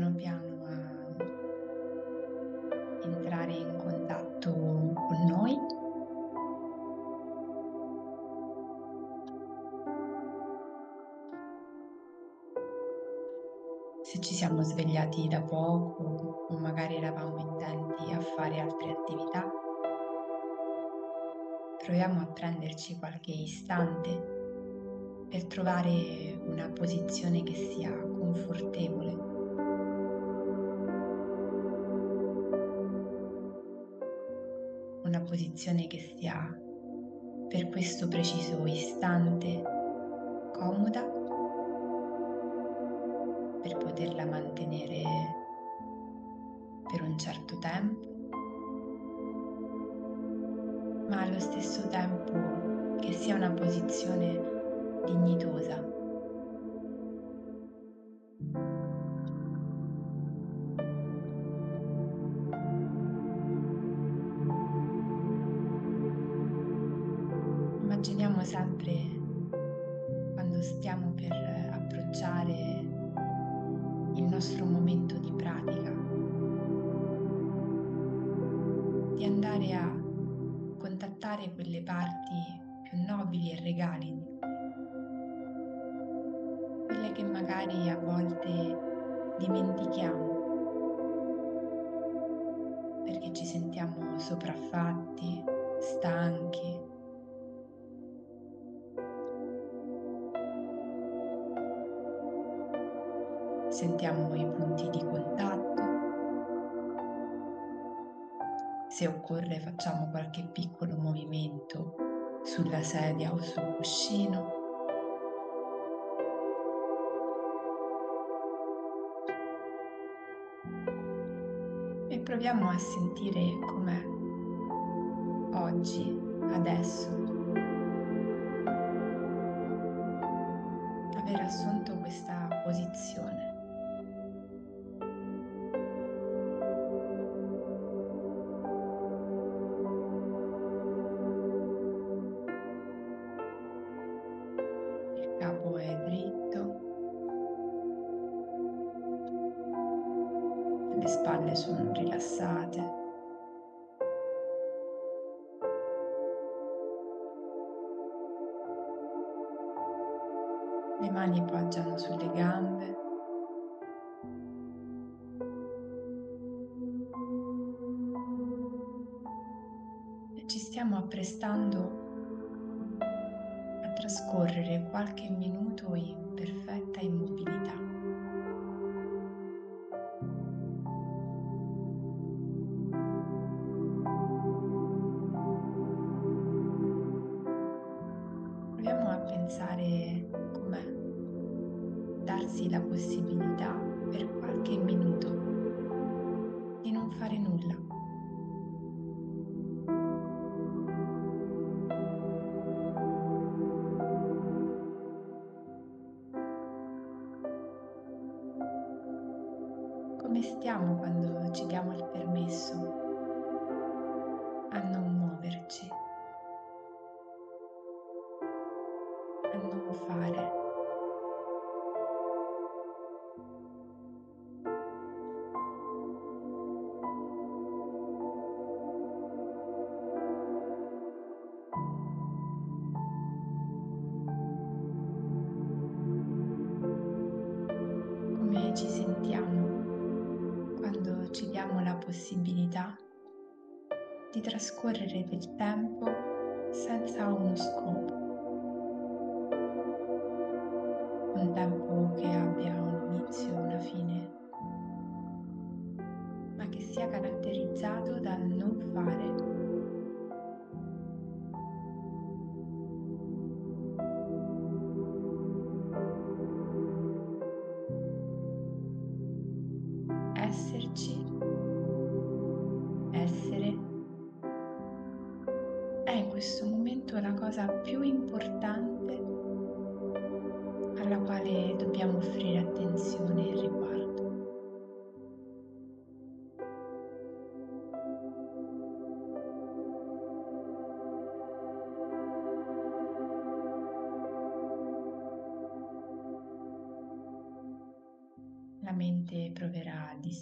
piano piano a entrare in contatto con noi. Se ci siamo svegliati da poco o magari eravamo intenti a fare altre attività, proviamo a prenderci qualche istante per trovare una posizione che sia confortevole. Posizione che sia per questo preciso istante comoda. Per poterla mantenere per un certo tempo, ma allo stesso tempo che sia una posizione dignitosa. Sentiamo i punti di contatto. Se occorre facciamo qualche piccolo movimento sulla sedia o sul cuscino. proviamo a sentire com'è oggi, adesso, aver assunto questa posizione. Le spalle sono rilassate. Le mani poggiano sulle gambe. E ci stiamo apprestando a trascorrere qualche minuto stiamo quando ci diamo il permesso un tempo che abbia un inizio e una fine, ma che sia caratterizzato dal non fare.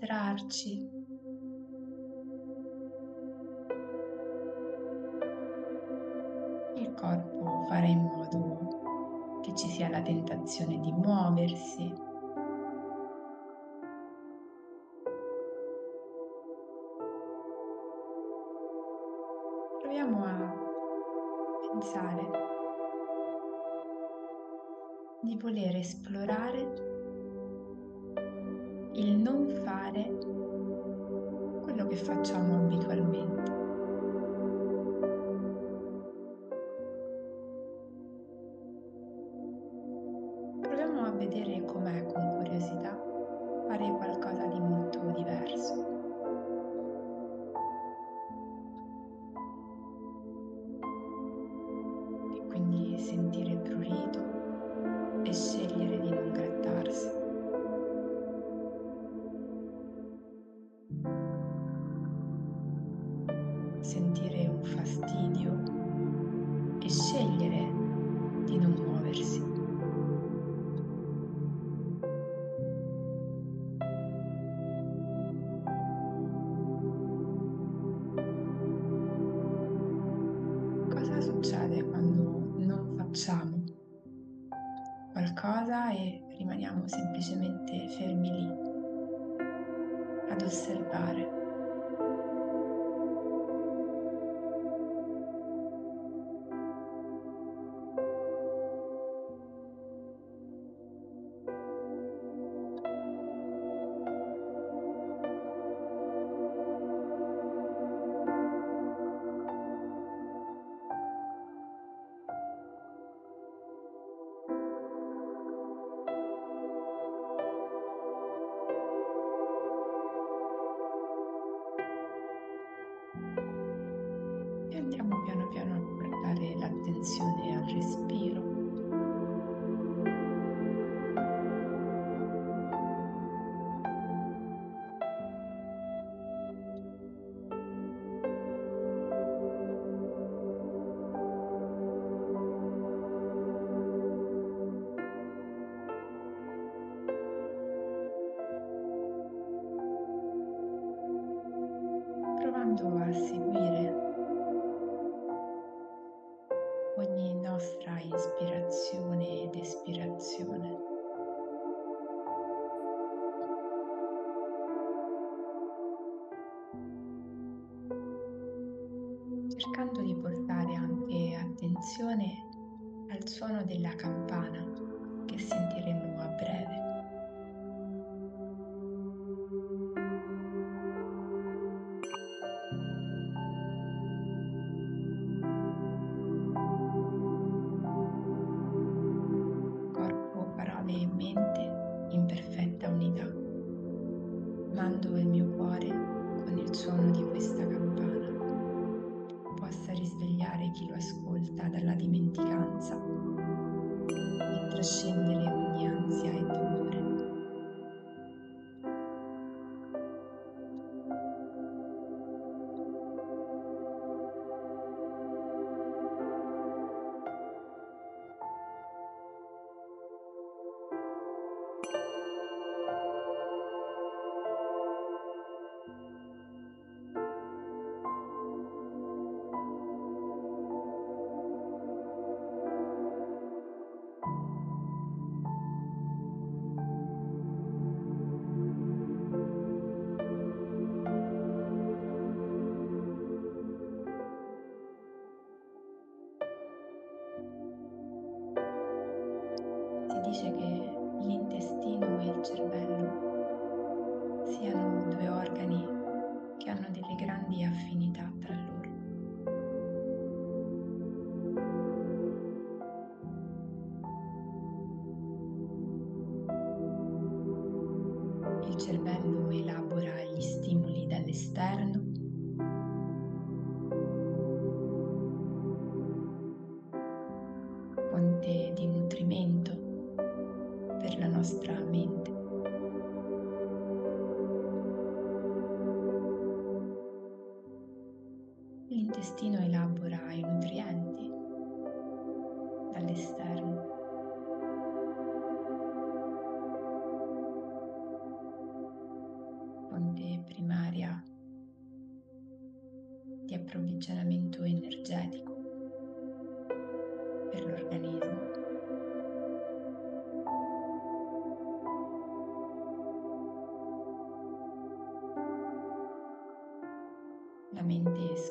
Distrarci. Il corpo farà in modo che ci sia la tentazione di muoversi. Proviamo a pensare di voler esplorare il non fare quello che facciamo abitualmente. Proviamo a vedere com'è con curiosità fare qualcosa di molto diverso. E quindi sentire il prurito e scegliere provando a seguire ogni nostra ispirazione ed espirazione. cercando di portare anche attenzione al suono della campana e cervello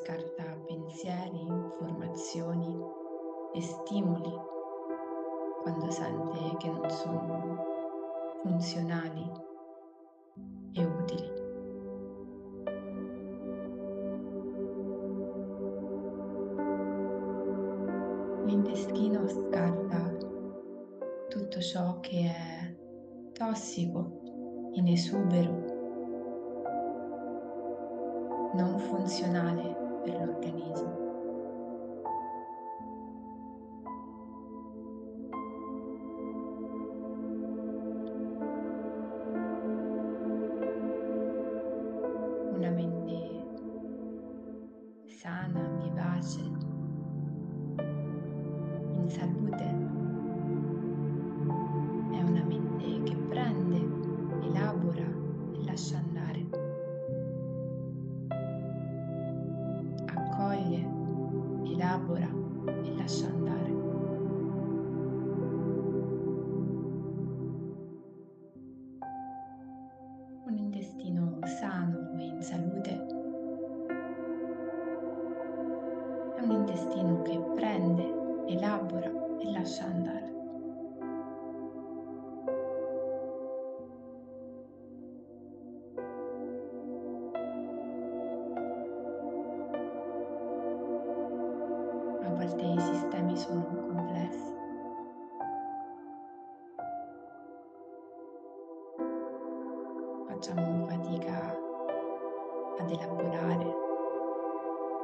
scarta pensieri, informazioni e stimoli quando sente che non sono funzionali e utili. L'intestino scarta tutto ciò che è tossico, in esubero, non funzionale per l'organismo. Una mente sana, vivace, in salute volte i sistemi sono complessi. Facciamo fatica ad elaborare,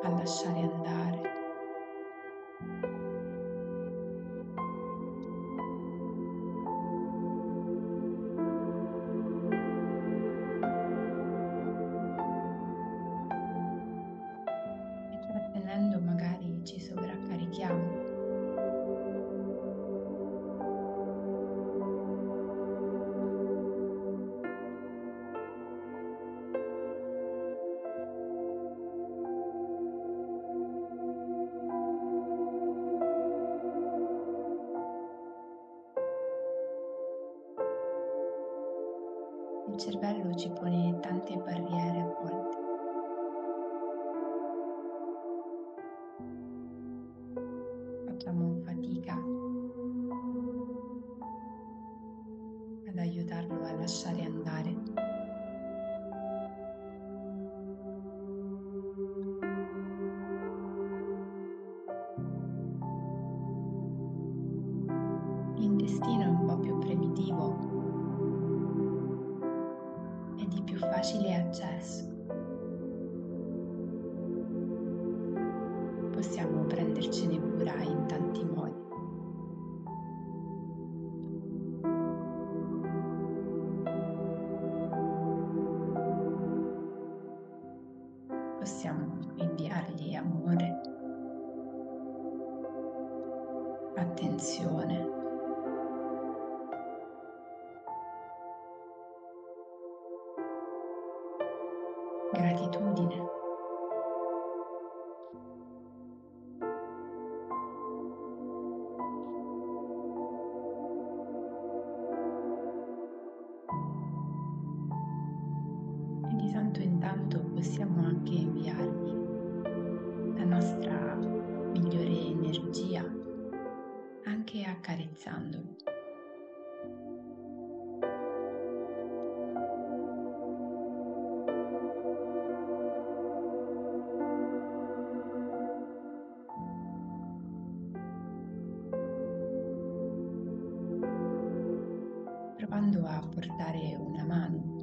a lasciare andare. Cervello ci pone tante barriere a volte. Possiamo inviargli amore, attenzione, provando a portare una mano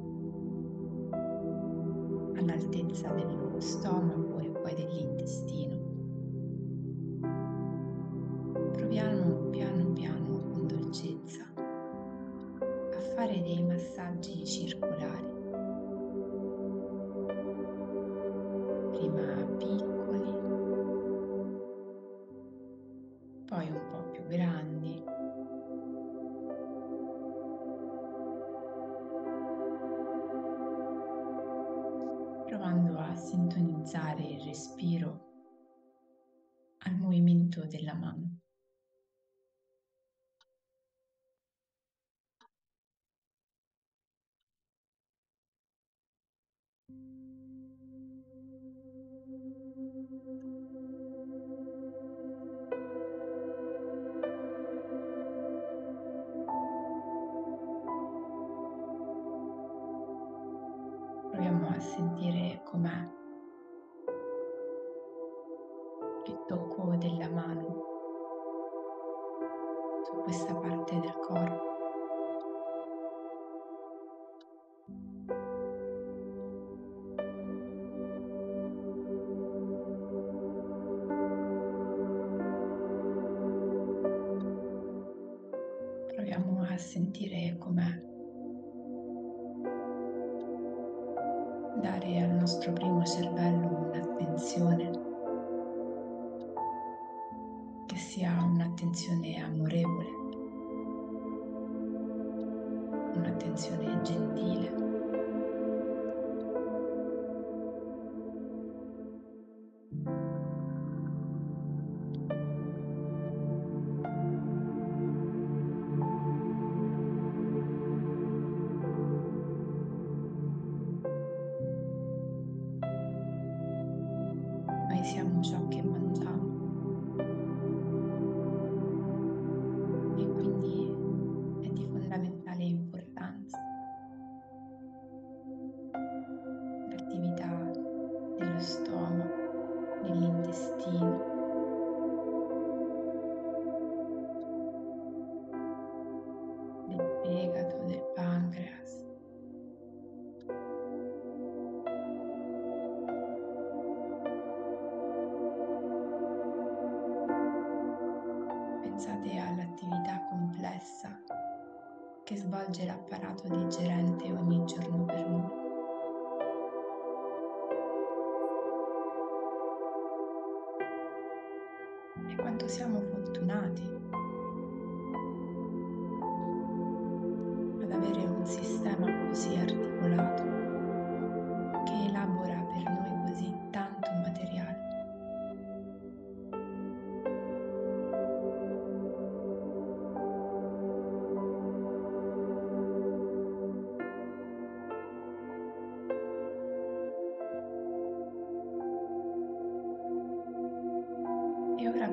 all'altezza dello stomaco e poi dell'intestino. Proviamo piano piano con dolcezza a fare dei massaggi circolari. Cervello un'attenzione. Che sia un'attenzione amorevole, fegato, del pancreas. Pensate all'attività complessa che svolge l'apparato digerente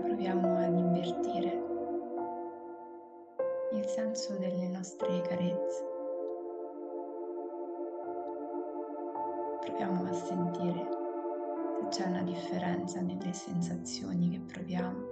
proviamo ad invertire il senso delle nostre carezze. Proviamo a sentire se c'è una differenza nelle sensazioni che proviamo.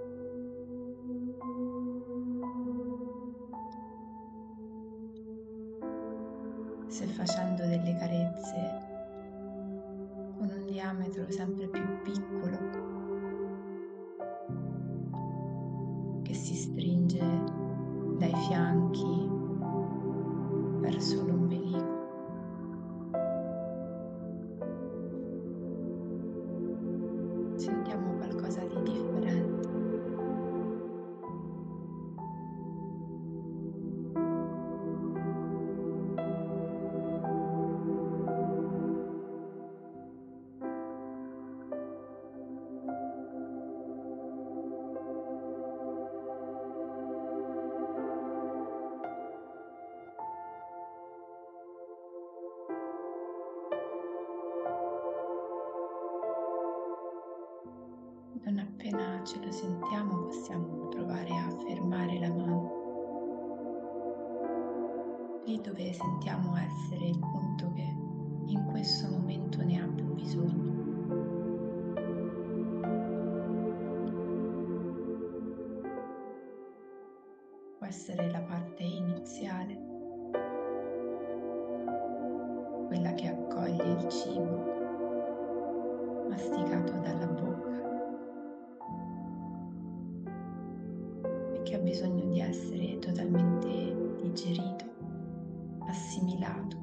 Sentiamo qualcosa di sentiamo possiamo provare a fermare la mano. Lì dove sentiamo essere il punto che in questo momento ne ha più bisogno. Può essere la parte iniziale, quella che accoglie il cibo digerito, assimilato.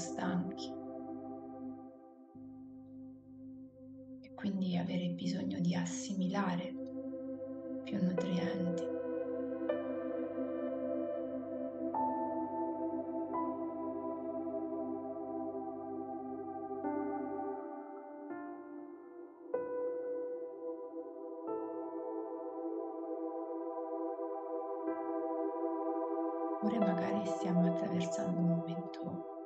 Stanchi e quindi avere bisogno di assimilare più nutrienti. Oppure magari stiamo attraversando un momento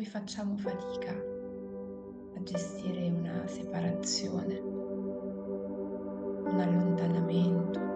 cui facciamo fatica a gestire una separazione, un allontanamento.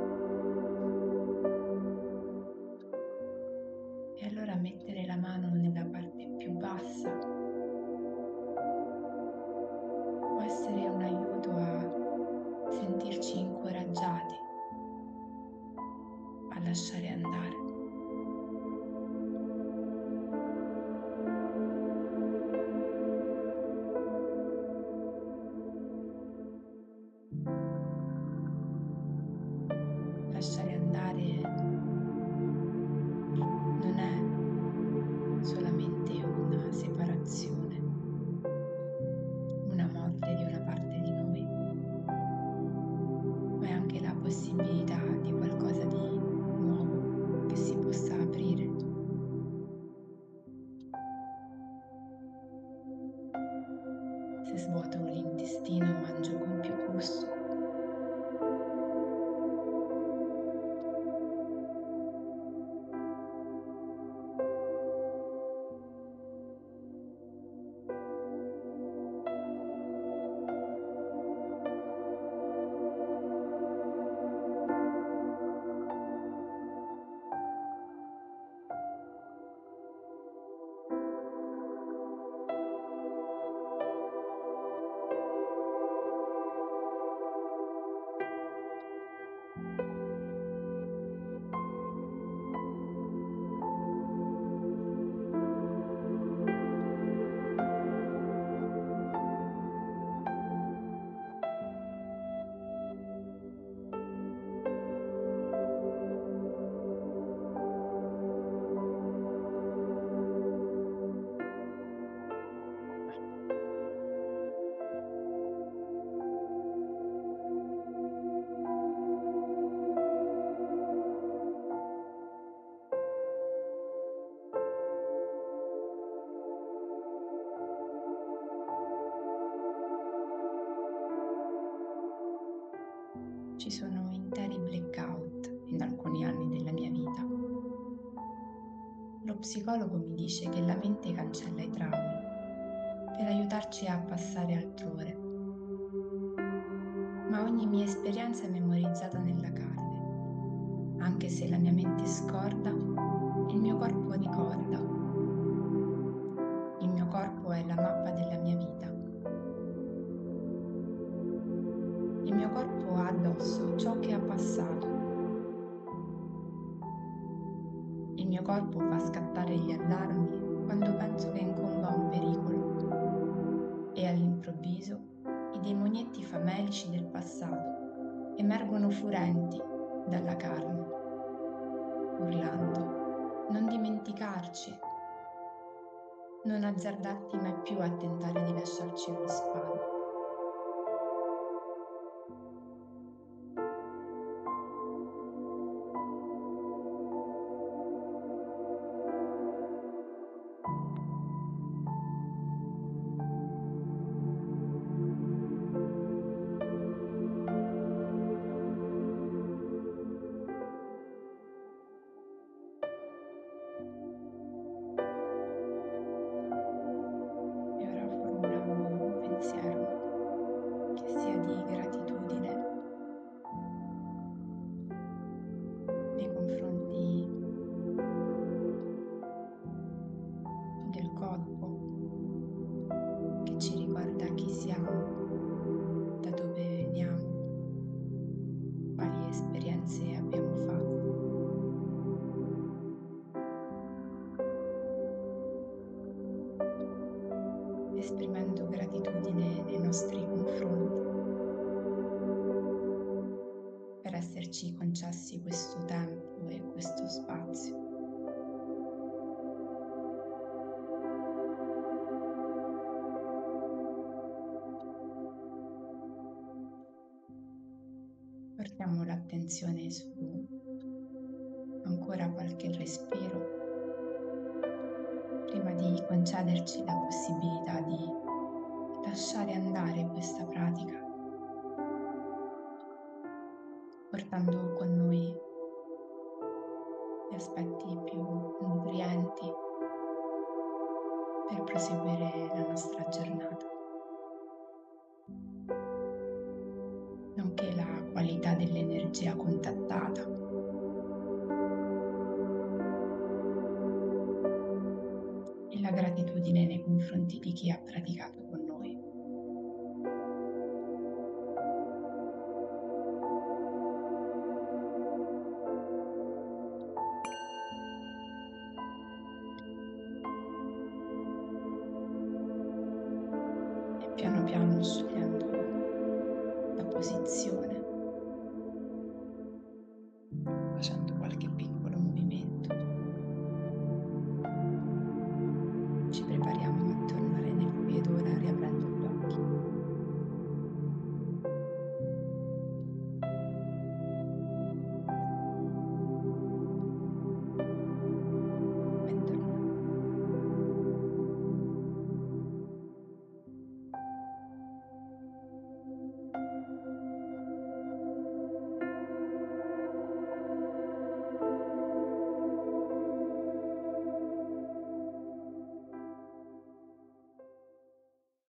In alcuni anni della mia vita. Lo psicologo mi dice che la mente cancella i traumi per aiutarci a passare altrove. Ma ogni mia esperienza è memorizzata nella carne. Anche se la mia mente scorda, corpo fa scattare gli allarmi quando penso che incomba un pericolo e all'improvviso i demonietti famelici del passato emergono furenti dalla carne, urlando, non dimenticarci, non azzardarti mai più a tentare di lasciarci alle spalle. Portiamo l'attenzione su ancora qualche respiro prima di concederci la possibilità di lasciare andare questa pratica, portando con noi gli aspetti più nutrienti per proseguire la nostra giornata. dell'energia contattata. E la gratitudine nei confronti di chi ha praticato con noi. piano piano scegliendo la posizione